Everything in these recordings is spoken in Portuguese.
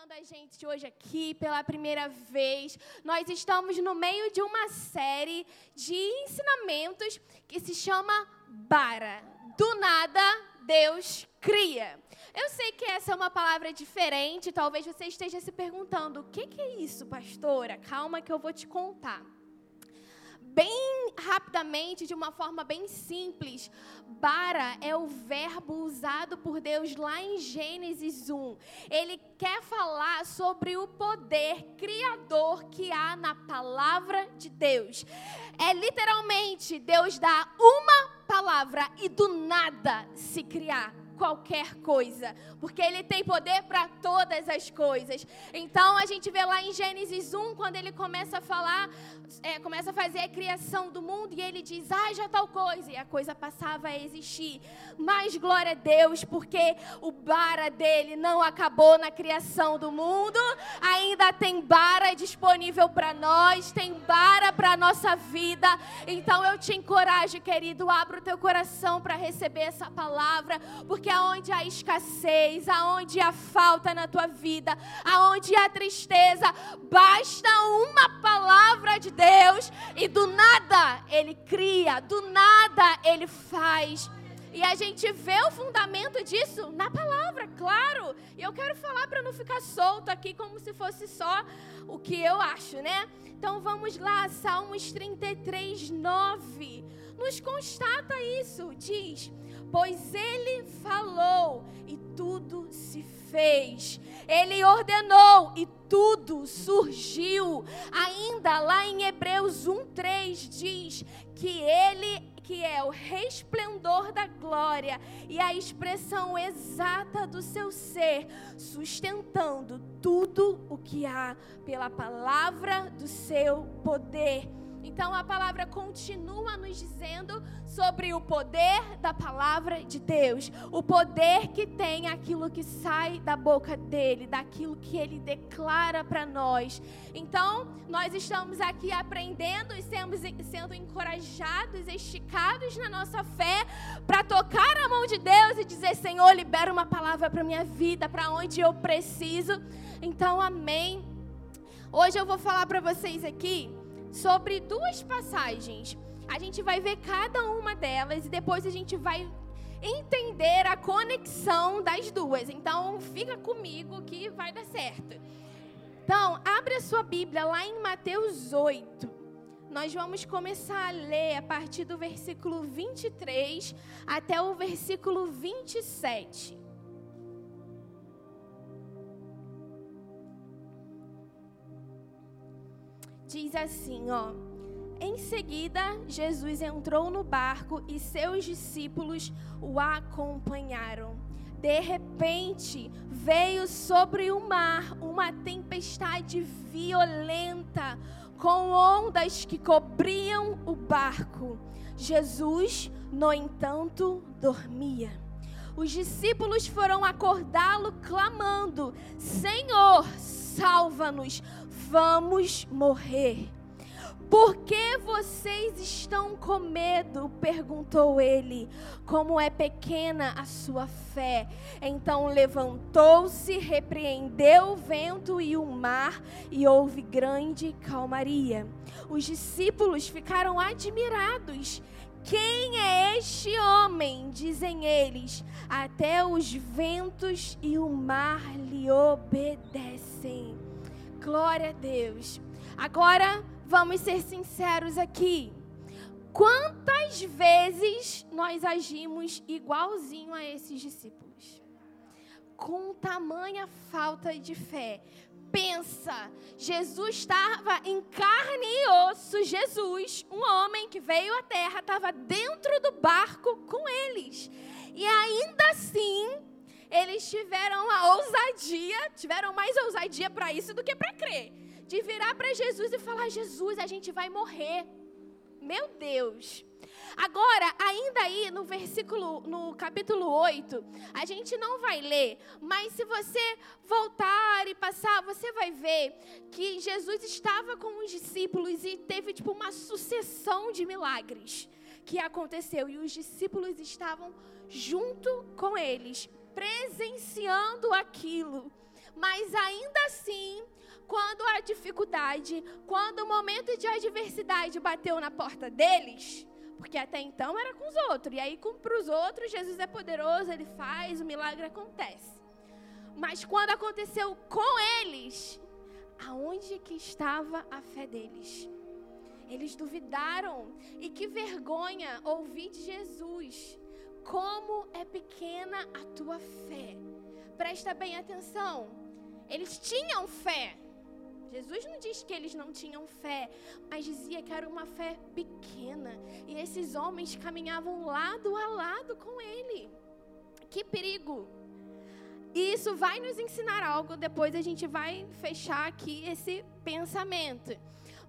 visitando a gente hoje aqui pela primeira vez, nós estamos no meio de uma série de ensinamentos que se chama Bara. Do nada, Deus cria. Eu sei que essa é uma palavra diferente, talvez você esteja se perguntando: o que, que é isso, pastora? Calma que eu vou te contar bem rapidamente, de uma forma bem simples, bara é o verbo usado por Deus lá em Gênesis 1. Ele quer falar sobre o poder criador que há na palavra de Deus. É literalmente Deus dá uma palavra e do nada se criar qualquer coisa, porque ele tem poder para todas as coisas. Então a gente vê lá em Gênesis 1, quando ele começa a falar, é, começa a fazer a criação do mundo, e ele diz: Ah, já tal coisa, e a coisa passava a existir. Mas glória a Deus, porque o bara dele não acabou na criação do mundo, ainda tem bara disponível para nós, tem bara para nossa vida. Então eu te encorajo, querido, abra o teu coração para receber essa palavra, porque aonde há escassez, aonde há falta na tua vida, aonde há tristeza, basta uma palavra de Deus e do nada ele cria, do nada ele faz. E a gente vê o fundamento disso na palavra, claro. E eu quero falar para não ficar solto aqui como se fosse só o que eu acho, né? Então vamos lá, Salmos 33, 9. Nos constata isso, diz: pois ele falou e tudo se fez. Ele ordenou e tudo surgiu. Ainda lá em Hebreus 1:3 diz que ele que é o resplendor da glória e a expressão exata do seu ser, sustentando tudo o que há pela palavra do seu poder. Então a palavra continua nos dizendo sobre o poder da palavra de Deus, o poder que tem aquilo que sai da boca dele, daquilo que ele declara para nós. Então, nós estamos aqui aprendendo e sendo, sendo encorajados, esticados na nossa fé para tocar a mão de Deus e dizer: Senhor, libera uma palavra para minha vida, para onde eu preciso. Então, amém. Hoje eu vou falar para vocês aqui sobre duas passagens. A gente vai ver cada uma delas e depois a gente vai entender a conexão das duas. Então, fica comigo que vai dar certo. Então, abre a sua Bíblia lá em Mateus 8. Nós vamos começar a ler a partir do versículo 23 até o versículo 27. Diz assim, ó. Em seguida, Jesus entrou no barco e seus discípulos o acompanharam. De repente, veio sobre o mar uma tempestade violenta, com ondas que cobriam o barco. Jesus, no entanto, dormia. Os discípulos foram acordá-lo, clamando: Senhor, salva-nos, vamos morrer. Por que vocês estão com medo? perguntou ele. Como é pequena a sua fé. Então levantou-se, repreendeu o vento e o mar, e houve grande calmaria. Os discípulos ficaram admirados. Quem é este homem? Dizem eles. Até os ventos e o mar lhe obedecem. Glória a Deus. Agora, vamos ser sinceros aqui. Quantas vezes nós agimos igualzinho a esses discípulos? Com tamanha falta de fé. Pensa, Jesus estava em carne e osso. Jesus, um homem que veio à terra, estava dentro do barco com eles. E ainda assim, eles tiveram a ousadia, tiveram mais ousadia para isso do que para crer, de virar para Jesus e falar: Jesus, a gente vai morrer. Meu Deus. Agora, ainda aí no versículo, no capítulo 8, a gente não vai ler, mas se você voltar e passar, você vai ver que Jesus estava com os discípulos e teve tipo uma sucessão de milagres que aconteceu e os discípulos estavam junto com eles presenciando aquilo. Mas ainda assim, quando a dificuldade, quando o momento de adversidade bateu na porta deles, porque até então era com os outros, e aí para os outros Jesus é poderoso, ele faz, o milagre acontece. Mas quando aconteceu com eles, aonde que estava a fé deles? Eles duvidaram. E que vergonha ouvir de Jesus. Como é pequena a tua fé. Presta bem atenção. Eles tinham fé. Jesus não diz que eles não tinham fé, mas dizia que era uma fé pequena. E esses homens caminhavam lado a lado com ele. Que perigo! E isso vai nos ensinar algo, depois a gente vai fechar aqui esse pensamento.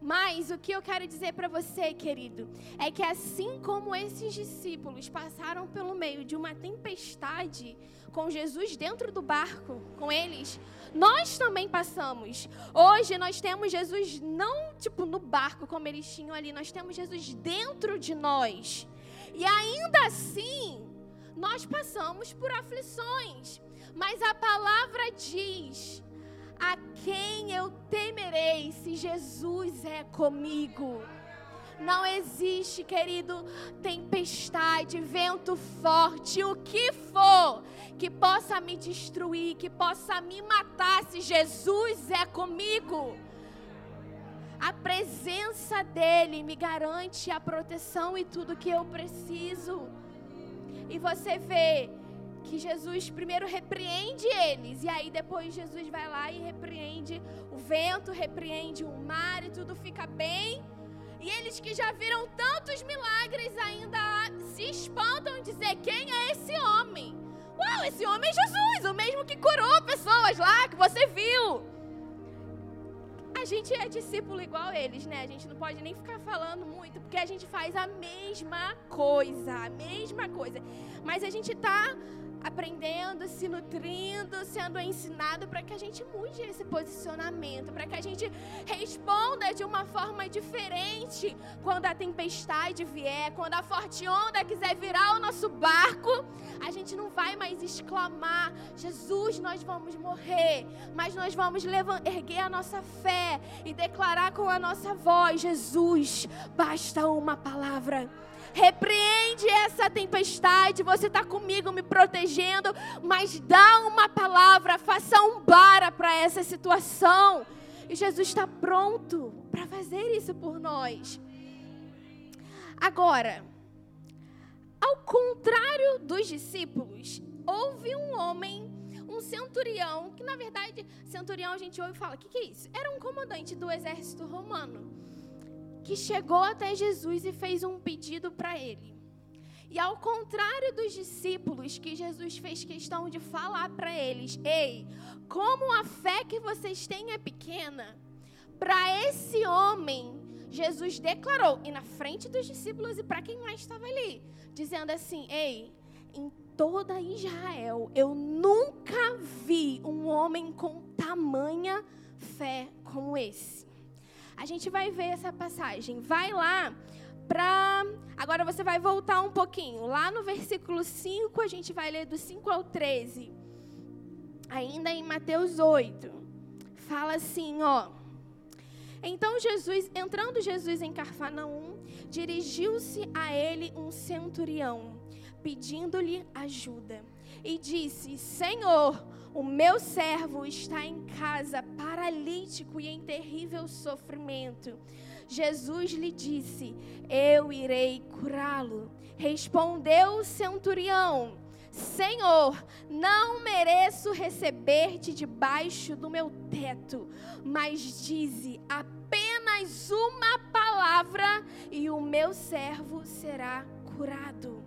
Mas o que eu quero dizer para você, querido, é que assim como esses discípulos passaram pelo meio de uma tempestade com Jesus dentro do barco com eles, nós também passamos. Hoje nós temos Jesus não tipo no barco como eles tinham ali, nós temos Jesus dentro de nós. E ainda assim, nós passamos por aflições. Mas a palavra diz quem eu temerei se Jesus é comigo? Não existe, querido, tempestade, vento forte, o que for que possa me destruir, que possa me matar se Jesus é comigo. A presença dele me garante a proteção e tudo que eu preciso. E você vê que Jesus primeiro repreende eles, e aí depois Jesus vai lá e repreende o vento, repreende o mar e tudo fica bem. E eles que já viram tantos milagres ainda se espantam em dizer: quem é esse homem? Uau, esse homem é Jesus, o mesmo que curou pessoas lá, que você viu. A gente é discípulo igual eles, né? A gente não pode nem ficar falando muito, porque a gente faz a mesma coisa, a mesma coisa. Mas a gente tá aprendendo, se nutrindo, sendo ensinado para que a gente mude esse posicionamento, para que a gente responda de uma forma diferente quando a tempestade vier, quando a forte onda quiser virar o nosso barco, a gente não vai mais exclamar: Jesus, nós vamos morrer, mas nós vamos erguer a nossa fé e declarar com a nossa voz: Jesus, basta uma palavra. Repreende essa tempestade. Você está comigo me protegendo, mas dá uma palavra, faça um bara para essa situação. E Jesus está pronto para fazer isso por nós. Agora, ao contrário dos discípulos, houve um homem, um centurião, que na verdade, centurião a gente ouve e fala: o que, que é isso? Era um comandante do exército romano que chegou até Jesus e fez um pedido para ele. E ao contrário dos discípulos, que Jesus fez questão de falar para eles: Ei, como a fé que vocês têm é pequena, para esse homem, Jesus declarou, e na frente dos discípulos e para quem mais estava ali, dizendo assim: Ei, em toda Israel eu nunca vi um homem com tamanha fé como esse. A gente vai ver essa passagem. Vai lá para. Agora você vai voltar um pouquinho. Lá no versículo 5, a gente vai ler do 5 ao 13. Ainda em Mateus 8. Fala assim, ó. Então Jesus, entrando Jesus em Carfanaum, dirigiu-se a ele um centurião, pedindo-lhe ajuda, e disse: Senhor, o meu servo está em casa, paralítico e em terrível sofrimento. Jesus lhe disse: Eu irei curá-lo. Respondeu o centurião: Senhor, não mereço receber-te debaixo do meu teto, mas dize apenas uma palavra e o meu servo será curado.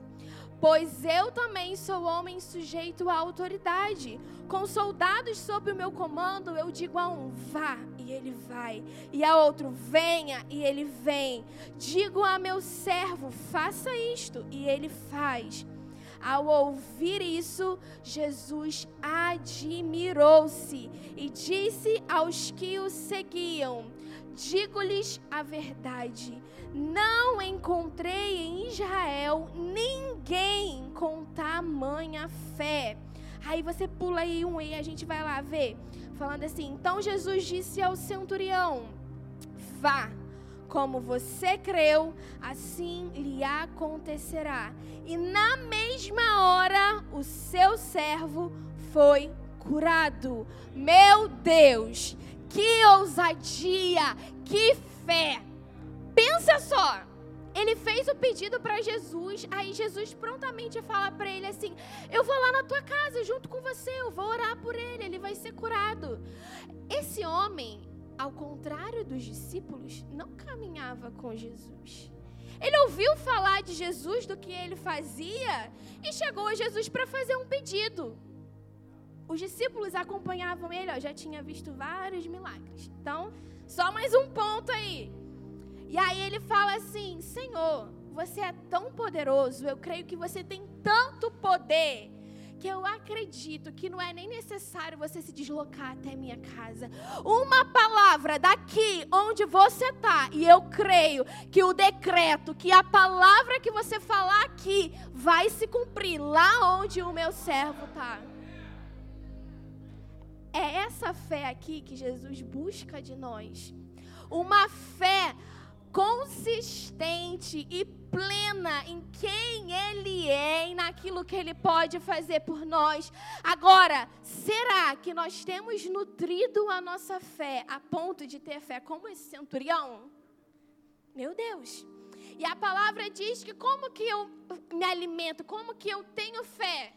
Pois eu também sou homem sujeito à autoridade. Com soldados sob o meu comando, eu digo a um: vá, e ele vai. E a outro: venha, e ele vem. Digo a meu servo: faça isto, e ele faz. Ao ouvir isso, Jesus admirou-se e disse aos que o seguiam: Digo-lhes a verdade não encontrei em Israel ninguém com tamanha fé. Aí você pula aí um e a gente vai lá ver. Falando assim: Então Jesus disse ao centurião: Vá, como você creu, assim lhe acontecerá. E na mesma hora o seu servo foi curado. Meu Deus, que ousadia, que fé. Pensa só. Ele fez o pedido para Jesus, aí Jesus prontamente fala para ele assim: Eu vou lá na tua casa junto com você, eu vou orar por ele, ele vai ser curado. Esse homem, ao contrário dos discípulos, não caminhava com Jesus. Ele ouviu falar de Jesus, do que ele fazia, e chegou a Jesus para fazer um pedido. Os discípulos acompanhavam ele, ó, já tinha visto vários milagres. Então, só mais um ponto aí. E aí ele fala assim: Senhor, você é tão poderoso, eu creio que você tem tanto poder, que eu acredito que não é nem necessário você se deslocar até minha casa. Uma palavra daqui onde você está, e eu creio que o decreto, que a palavra que você falar aqui, vai se cumprir lá onde o meu servo está. É essa fé aqui que Jesus busca de nós. Uma fé consistente e plena em quem Ele é e naquilo que Ele pode fazer por nós. Agora, será que nós temos nutrido a nossa fé a ponto de ter fé como esse centurião? Meu Deus. E a palavra diz que como que eu me alimento, como que eu tenho fé?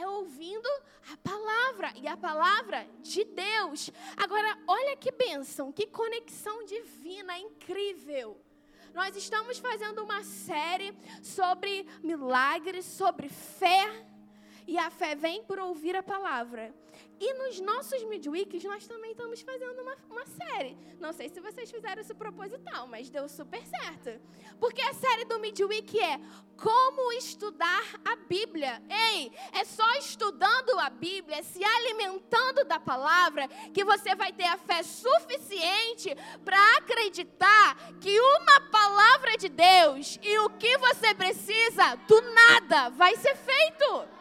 É ouvindo a palavra e a palavra de Deus. Agora, olha que bênção, que conexão divina incrível. Nós estamos fazendo uma série sobre milagres, sobre fé. E a fé vem por ouvir a palavra. E nos nossos midweeks nós também estamos fazendo uma, uma série. Não sei se vocês fizeram isso proposital, mas deu super certo. Porque a série do midweek é como estudar a Bíblia. Ei, é só estudando a Bíblia, se alimentando da palavra, que você vai ter a fé suficiente para acreditar que uma palavra de Deus e o que você precisa, do nada, vai ser feito.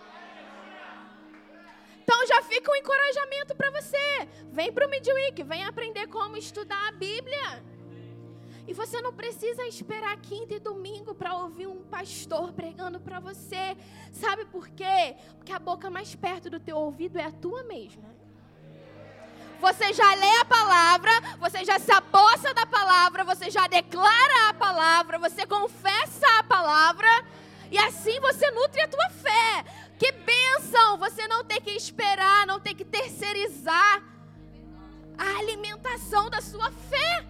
Então já fica um encorajamento para você. Vem para o Midweek, vem aprender como estudar a Bíblia. E você não precisa esperar quinta e domingo para ouvir um pastor pregando para você. Sabe por quê? Porque a boca mais perto do teu ouvido é a tua mesma. Você já lê a palavra, você já se apossa da palavra, você já declara a palavra, você confessa a palavra, e assim você nutre a tua fé. Que bênção você não ter que esperar, não ter que terceirizar a alimentação da sua fé.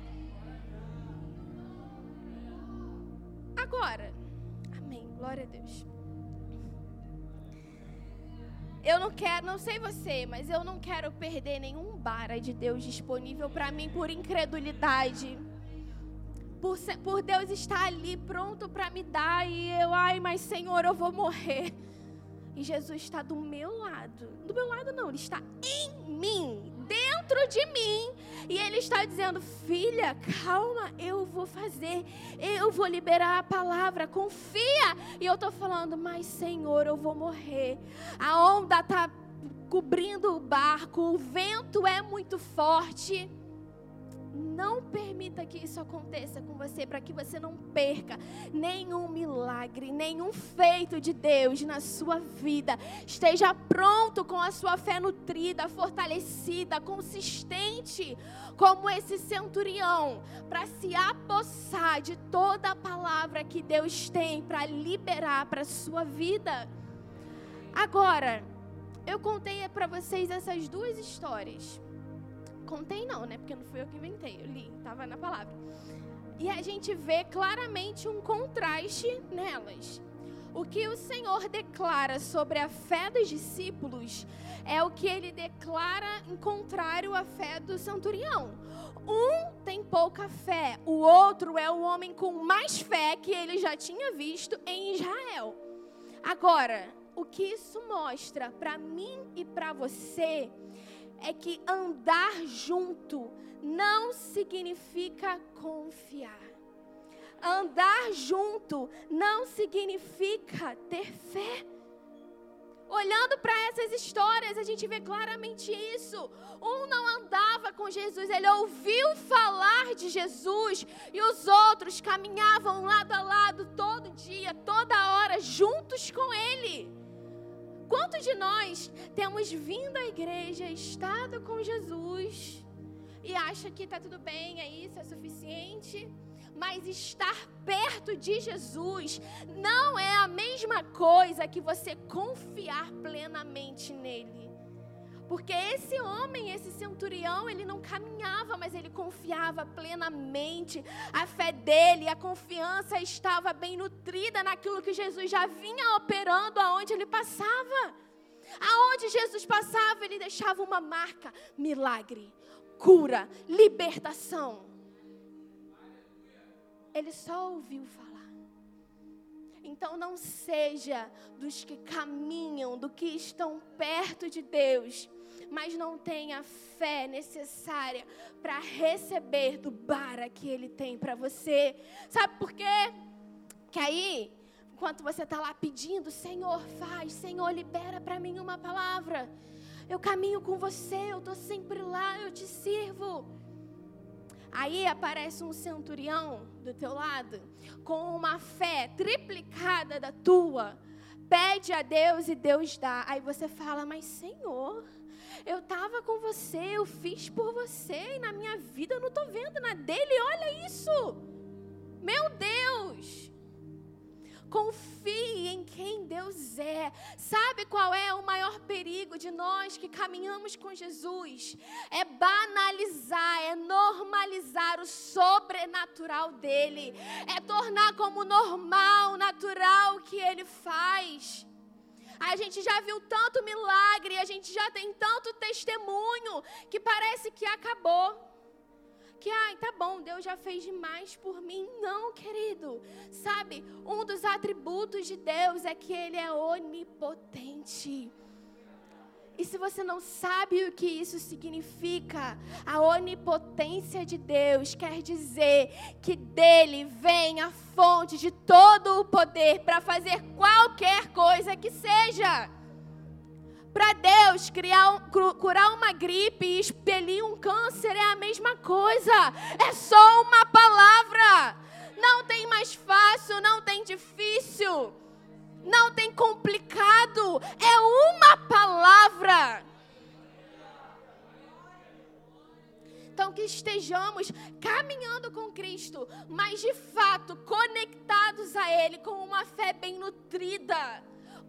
Agora, amém, glória a Deus. Eu não quero, não sei você, mas eu não quero perder nenhum bara de Deus disponível para mim por incredulidade. Por, por Deus estar ali pronto para me dar e eu, ai, mas Senhor, eu vou morrer. E Jesus está do meu lado. Do meu lado, não, Ele está em mim, dentro de mim. E Ele está dizendo: Filha, calma, eu vou fazer. Eu vou liberar a palavra, confia. E eu estou falando: Mas, Senhor, eu vou morrer. A onda está cobrindo o barco, o vento é muito forte. Não permita que isso aconteça com você, para que você não perca nenhum milagre, nenhum feito de Deus na sua vida. Esteja pronto com a sua fé nutrida, fortalecida, consistente, como esse centurião, para se apossar de toda a palavra que Deus tem para liberar para a sua vida. Agora, eu contei para vocês essas duas histórias Contei não, né? Porque não fui eu que inventei, eu li, estava na palavra. E a gente vê claramente um contraste nelas. O que o Senhor declara sobre a fé dos discípulos é o que ele declara em contrário à fé do centurião. Um tem pouca fé, o outro é o homem com mais fé que ele já tinha visto em Israel. Agora, o que isso mostra para mim e para você é que andar junto não significa confiar. Andar junto não significa ter fé. Olhando para essas histórias, a gente vê claramente isso. Um não andava com Jesus, ele ouviu falar de Jesus, e os outros caminhavam lado a lado todo dia, toda hora, juntos com ele. Quantos de nós temos vindo à igreja, estado com Jesus, e acha que está tudo bem, é isso, é suficiente? mas estar perto de Jesus não é a mesma coisa que você confiar plenamente nele. Porque esse homem, esse centurião, ele não caminhava, mas ele confiava plenamente. A fé dele, a confiança estava bem nutrida naquilo que Jesus já vinha operando aonde ele passava. Aonde Jesus passava, ele deixava uma marca: milagre, cura, libertação ele só ouviu falar. Então não seja dos que caminham, do que estão perto de Deus, mas não tenha a fé necessária para receber do bara que Ele tem para você. Sabe por quê? Que aí, enquanto você está lá pedindo, Senhor, faz, Senhor, libera para mim uma palavra. Eu caminho com você, eu estou sempre lá, eu te sirvo. Aí aparece um centurião do teu lado com uma fé triplicada da tua. Pede a Deus e Deus dá. Aí você fala: "Mas Senhor, eu estava com você, eu fiz por você e na minha vida eu não estou vendo na dele. Olha isso! Meu Deus! Confie em quem Deus é. Sabe qual é o maior perigo de nós que caminhamos com Jesus? É banalizar, é normalizar o sobrenatural dele, é tornar como normal, natural o que ele faz. A gente já viu tanto milagre, a gente já tem tanto testemunho que parece que acabou que, ai, tá bom, Deus já fez demais por mim. Não, querido. Sabe, um dos atributos de Deus é que Ele é onipotente. E se você não sabe o que isso significa, a onipotência de Deus quer dizer que dele vem a fonte de todo o poder para fazer qualquer coisa que seja. Para Deus, criar, curar uma gripe e expelir um câncer é a mesma coisa. É só uma palavra. Não tem mais fácil, não tem difícil, não tem complicado. É uma palavra. Então, que estejamos caminhando com Cristo, mas de fato conectados a Ele com uma fé bem nutrida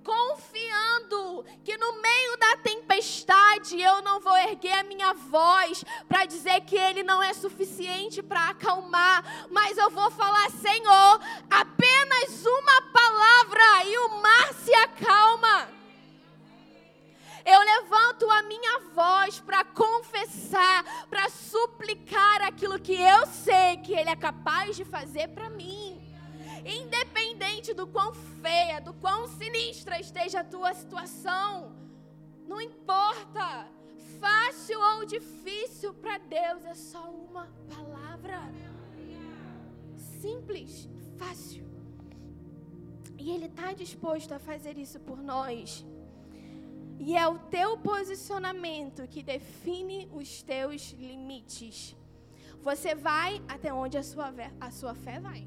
confiando que no meio da tempestade eu não vou erguer a minha voz para dizer que Ele não é suficiente para acalmar, mas eu vou falar: Senhor, apenas uma palavra e o mar se acalma. Eu levanto a minha voz para confessar, para suplicar aquilo que eu sei que Ele é capaz de fazer para mim. Independente do quão feia, do quão sinistra esteja a tua situação, não importa. Fácil ou difícil para Deus é só uma palavra. Simples, fácil. E Ele está disposto a fazer isso por nós. E é o teu posicionamento que define os teus limites. Você vai até onde a sua, a sua fé vai.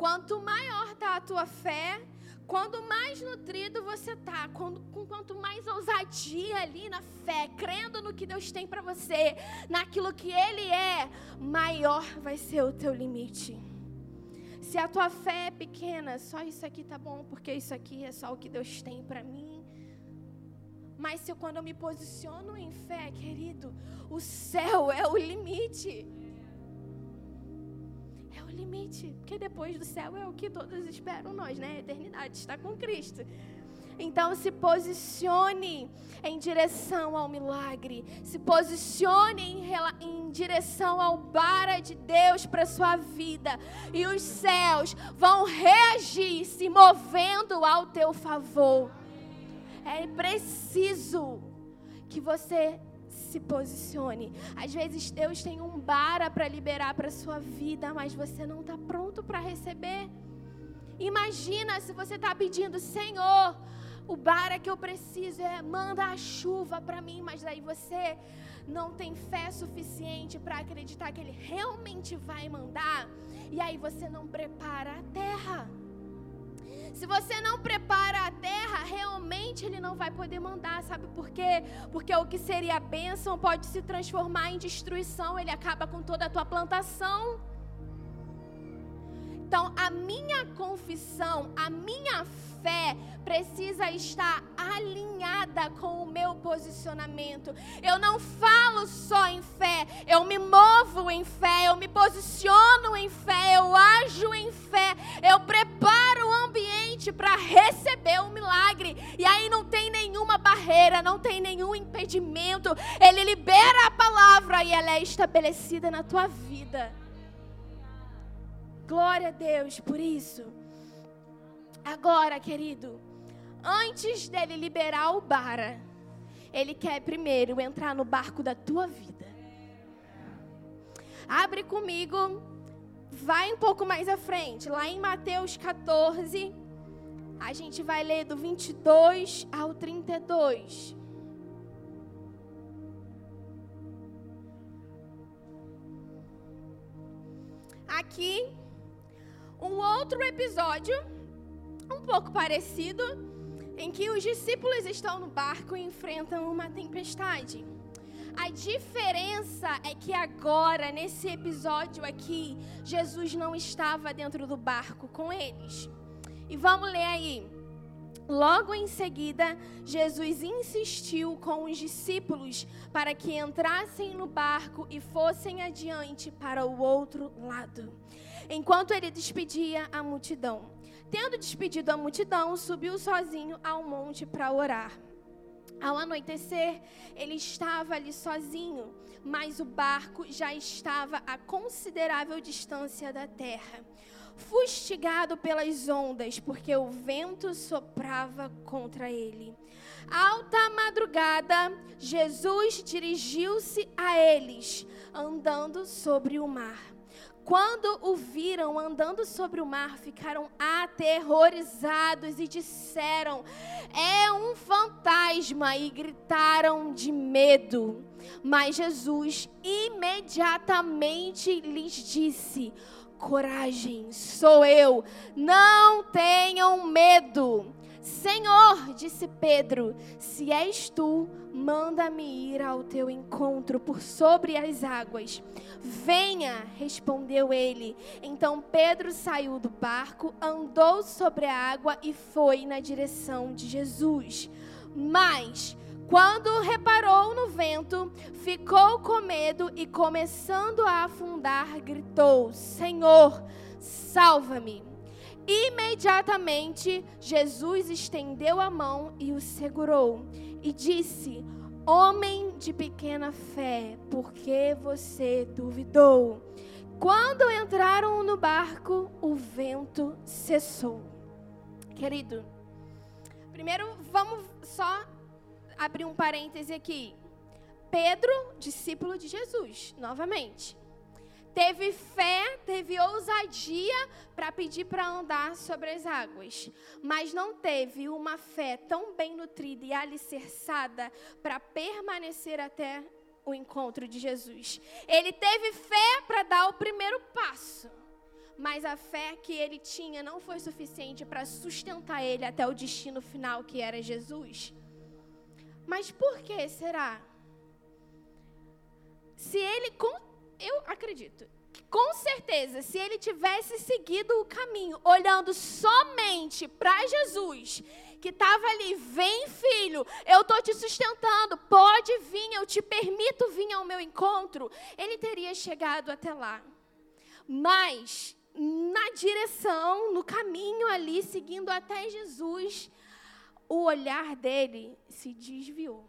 Quanto maior está a tua fé, quanto mais nutrido você está, com quanto mais ousadia ali na fé, crendo no que Deus tem para você, naquilo que Ele é, maior vai ser o teu limite. Se a tua fé é pequena, só isso aqui tá bom, porque isso aqui é só o que Deus tem para mim. Mas se eu, quando eu me posiciono em fé, querido, o céu é o limite limite, porque depois do céu é o que todos esperam nós, né? A eternidade está com Cristo. Então se posicione em direção ao milagre, se posicione em, em direção ao bara de Deus para sua vida, e os céus vão reagir se movendo ao teu favor. É preciso que você se posicione. Às vezes Deus tem um bara para liberar para sua vida, mas você não está pronto para receber. Imagina se você está pedindo, Senhor, o bara que eu preciso é manda a chuva para mim, mas aí você não tem fé suficiente para acreditar que ele realmente vai mandar, e aí você não prepara a terra. Se você não prepara a terra, realmente ele não vai poder mandar, sabe por quê? Porque o que seria bênção pode se transformar em destruição, ele acaba com toda a tua plantação. Então, a minha confissão, a minha fé precisa estar alinhada com o meu posicionamento. Eu não falo só em fé, eu me movo em fé, eu me posiciono em fé, eu ajo em fé, eu preparo para receber o milagre. E aí não tem nenhuma barreira, não tem nenhum impedimento. Ele libera a palavra e ela é estabelecida na tua vida. Glória a Deus por isso. Agora, querido, antes dele liberar o bara, ele quer primeiro entrar no barco da tua vida. Abre comigo, vai um pouco mais à frente, lá em Mateus 14, a gente vai ler do 22 ao 32. Aqui, um outro episódio um pouco parecido, em que os discípulos estão no barco e enfrentam uma tempestade. A diferença é que agora, nesse episódio aqui, Jesus não estava dentro do barco com eles. E vamos ler aí. Logo em seguida, Jesus insistiu com os discípulos para que entrassem no barco e fossem adiante para o outro lado, enquanto ele despedia a multidão. Tendo despedido a multidão, subiu sozinho ao monte para orar. Ao anoitecer, ele estava ali sozinho, mas o barco já estava a considerável distância da terra, fustigado pelas ondas, porque o vento soprava contra ele. Alta madrugada, Jesus dirigiu-se a eles, andando sobre o mar. Quando o viram andando sobre o mar, ficaram aterrorizados e disseram: É um fantasma! E gritaram de medo. Mas Jesus imediatamente lhes disse: Coragem, sou eu, não tenham medo. Senhor, disse Pedro, se és tu, manda-me ir ao teu encontro por sobre as águas. Venha, respondeu ele. Então Pedro saiu do barco, andou sobre a água e foi na direção de Jesus. Mas, quando reparou no vento, ficou com medo e, começando a afundar, gritou: Senhor, salva-me. Imediatamente, Jesus estendeu a mão e o segurou e disse: Homem de pequena fé, por que você duvidou? Quando entraram no barco, o vento cessou. Querido, primeiro vamos só abrir um parêntese aqui. Pedro, discípulo de Jesus, novamente teve fé, teve ousadia para pedir para andar sobre as águas, mas não teve uma fé tão bem nutrida e alicerçada para permanecer até o encontro de Jesus. Ele teve fé para dar o primeiro passo, mas a fé que ele tinha não foi suficiente para sustentar ele até o destino final, que era Jesus. Mas por que será? Se ele eu acredito com certeza, se ele tivesse seguido o caminho, olhando somente para Jesus, que estava ali, vem filho, eu estou te sustentando, pode vir, eu te permito vir ao meu encontro, ele teria chegado até lá. Mas, na direção, no caminho ali, seguindo até Jesus, o olhar dele se desviou.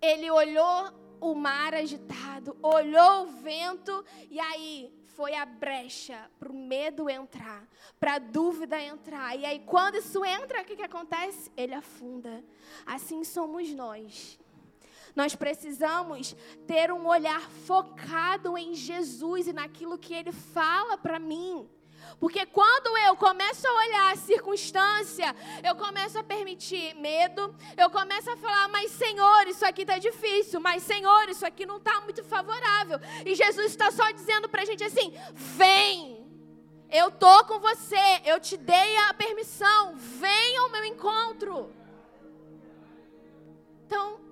Ele olhou o mar agitado, olhou o vento e aí foi a brecha para o medo entrar, para a dúvida entrar. E aí, quando isso entra, o que, que acontece? Ele afunda. Assim somos nós. Nós precisamos ter um olhar focado em Jesus e naquilo que Ele fala para mim. Porque quando eu começo a olhar a circunstância, eu começo a permitir medo, eu começo a falar, mas Senhor, isso aqui está difícil, mas Senhor, isso aqui não está muito favorável. E Jesus está só dizendo para a gente assim: vem, eu tô com você, eu te dei a permissão, venha ao meu encontro. Então,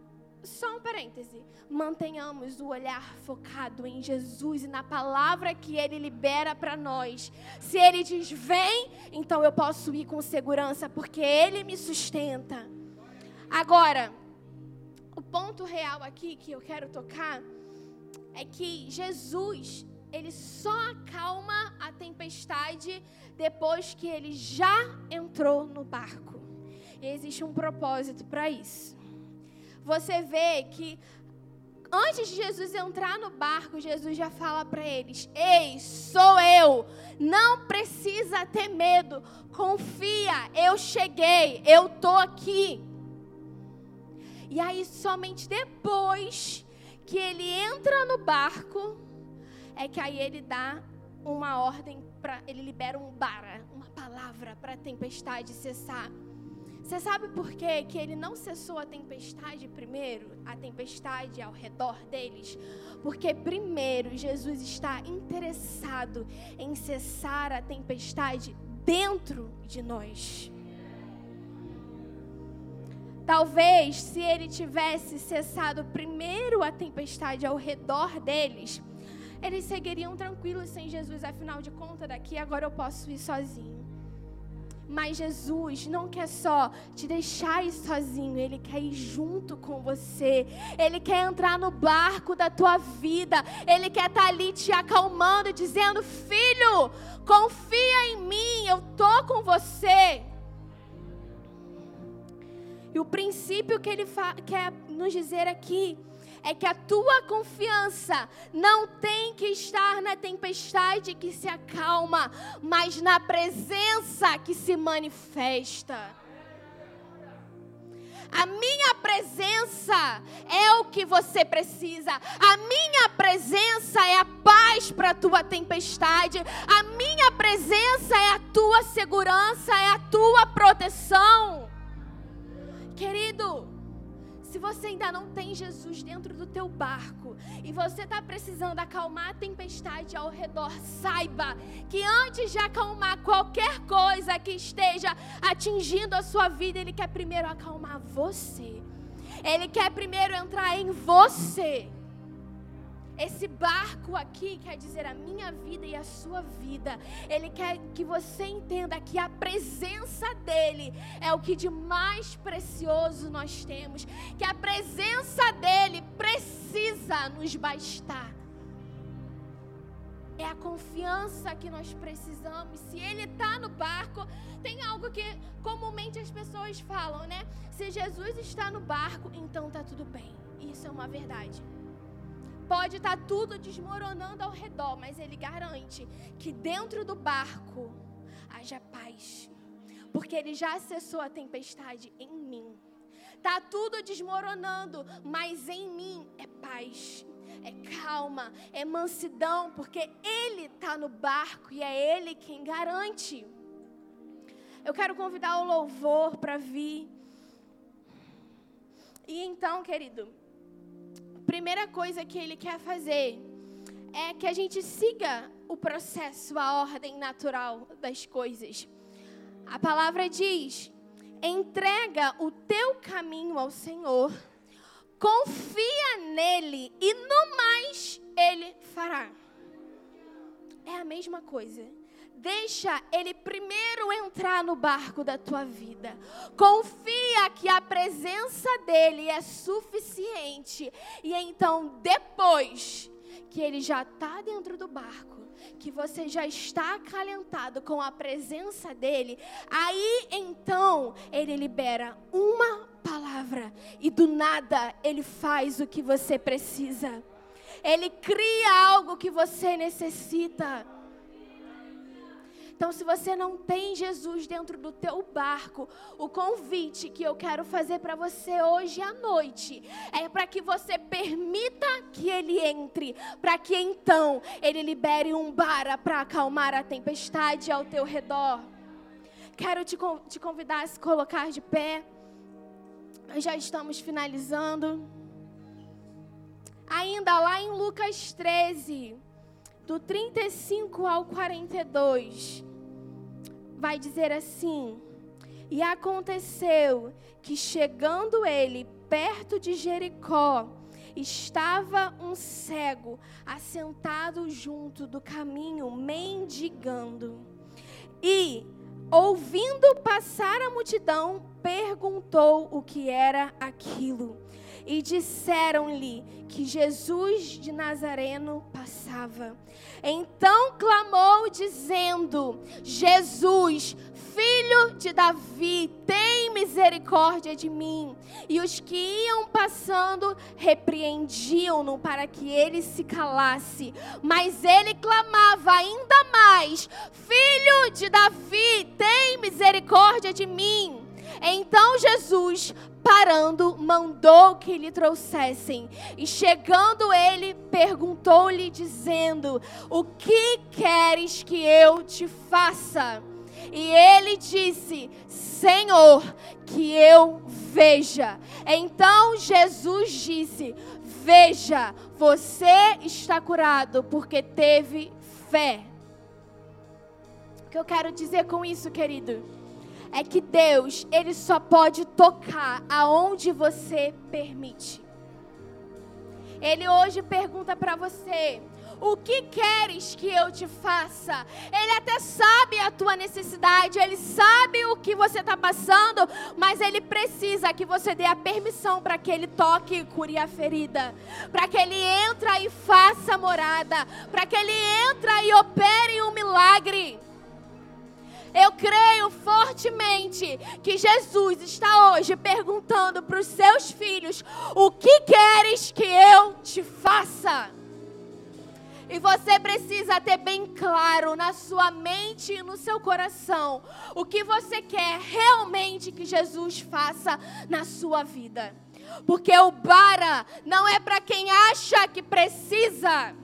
só um parêntese. Mantenhamos o olhar focado em Jesus e na palavra que Ele libera para nós. Se Ele diz vem, então eu posso ir com segurança, porque Ele me sustenta. Agora, o ponto real aqui que eu quero tocar é que Jesus, Ele só acalma a tempestade depois que Ele já entrou no barco. E existe um propósito para isso você vê que antes de Jesus entrar no barco, Jesus já fala para eles: Ei, sou eu. Não precisa ter medo. Confia, eu cheguei, eu tô aqui. E aí, somente depois que ele entra no barco, é que aí ele dá uma ordem para ele libera um bara, uma palavra para a tempestade cessar. Você sabe por quê? que ele não cessou a tempestade primeiro, a tempestade ao redor deles? Porque primeiro Jesus está interessado em cessar a tempestade dentro de nós. Talvez se ele tivesse cessado primeiro a tempestade ao redor deles, eles seguiriam tranquilos sem Jesus, afinal de contas, daqui agora eu posso ir sozinho. Mas Jesus não quer só te deixar ir sozinho, Ele quer ir junto com você. Ele quer entrar no barco da tua vida. Ele quer estar tá ali te acalmando, dizendo: Filho, confia em mim, eu tô com você. E o princípio que Ele quer nos dizer aqui é que a tua confiança não tem que estar na tempestade que se acalma, mas na presença que se manifesta. A minha presença é o que você precisa. A minha presença é a paz para a tua tempestade. A minha presença é a tua segurança, é a tua proteção. Você ainda não tem Jesus dentro do teu barco e você está precisando acalmar a tempestade ao redor, saiba que antes de acalmar qualquer coisa que esteja atingindo a sua vida, Ele quer primeiro acalmar você. Ele quer primeiro entrar em você. Esse barco aqui quer dizer a minha vida e a sua vida. Ele quer que você entenda que a presença dele é o que de mais precioso nós temos. Que a presença dele precisa nos bastar. É a confiança que nós precisamos. Se ele está no barco, tem algo que comumente as pessoas falam, né? Se Jesus está no barco, então está tudo bem. Isso é uma verdade. Pode estar tá tudo desmoronando ao redor, mas ele garante que dentro do barco haja paz. Porque ele já acessou a tempestade em mim. Tá tudo desmoronando, mas em mim é paz, é calma, é mansidão, porque ele está no barco e é ele quem garante. Eu quero convidar o louvor para vir. E então, querido, primeira coisa que ele quer fazer é que a gente siga o processo, a ordem natural das coisas. A palavra diz: entrega o teu caminho ao Senhor, confia nele e no mais ele fará. É a mesma coisa. Deixa ele primeiro entrar no barco da tua vida. Confia que a presença dele é suficiente. E então, depois que ele já está dentro do barco, que você já está acalentado com a presença dele, aí então ele libera uma palavra e do nada ele faz o que você precisa. Ele cria algo que você necessita. Então, se você não tem Jesus dentro do teu barco, o convite que eu quero fazer para você hoje à noite é para que você permita que ele entre, para que então ele libere um bara para acalmar a tempestade ao teu redor. Quero te, te convidar a se colocar de pé. Nós já estamos finalizando. Ainda lá em Lucas 13, do 35 ao 42, vai dizer assim: E aconteceu que chegando ele perto de Jericó, estava um cego assentado junto do caminho, mendigando. E, ouvindo passar a multidão, perguntou o que era aquilo. E disseram-lhe que Jesus de Nazareno passava. Então clamou, dizendo: Jesus, filho de Davi, tem misericórdia de mim. E os que iam passando repreendiam-no para que ele se calasse. Mas ele clamava ainda mais: Filho de Davi, tem misericórdia de mim. Então Jesus, parando, mandou que lhe trouxessem. E chegando ele, perguntou-lhe, dizendo: O que queres que eu te faça? E ele disse: Senhor, que eu veja. Então Jesus disse: Veja, você está curado porque teve fé. O que eu quero dizer com isso, querido? É que Deus, Ele só pode tocar aonde você permite. Ele hoje pergunta para você: o que queres que eu te faça? Ele até sabe a tua necessidade, ele sabe o que você está passando, mas ele precisa que você dê a permissão para que ele toque e cure a ferida, para que ele entre e faça morada, para que ele entre e opere um milagre. Eu creio fortemente que Jesus está hoje perguntando para os seus filhos: o que queres que eu te faça? E você precisa ter bem claro na sua mente e no seu coração o que você quer realmente que Jesus faça na sua vida. Porque o bara não é para quem acha que precisa.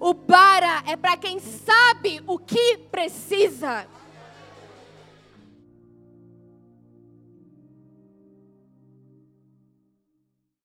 O bara é para quem sabe o que precisa.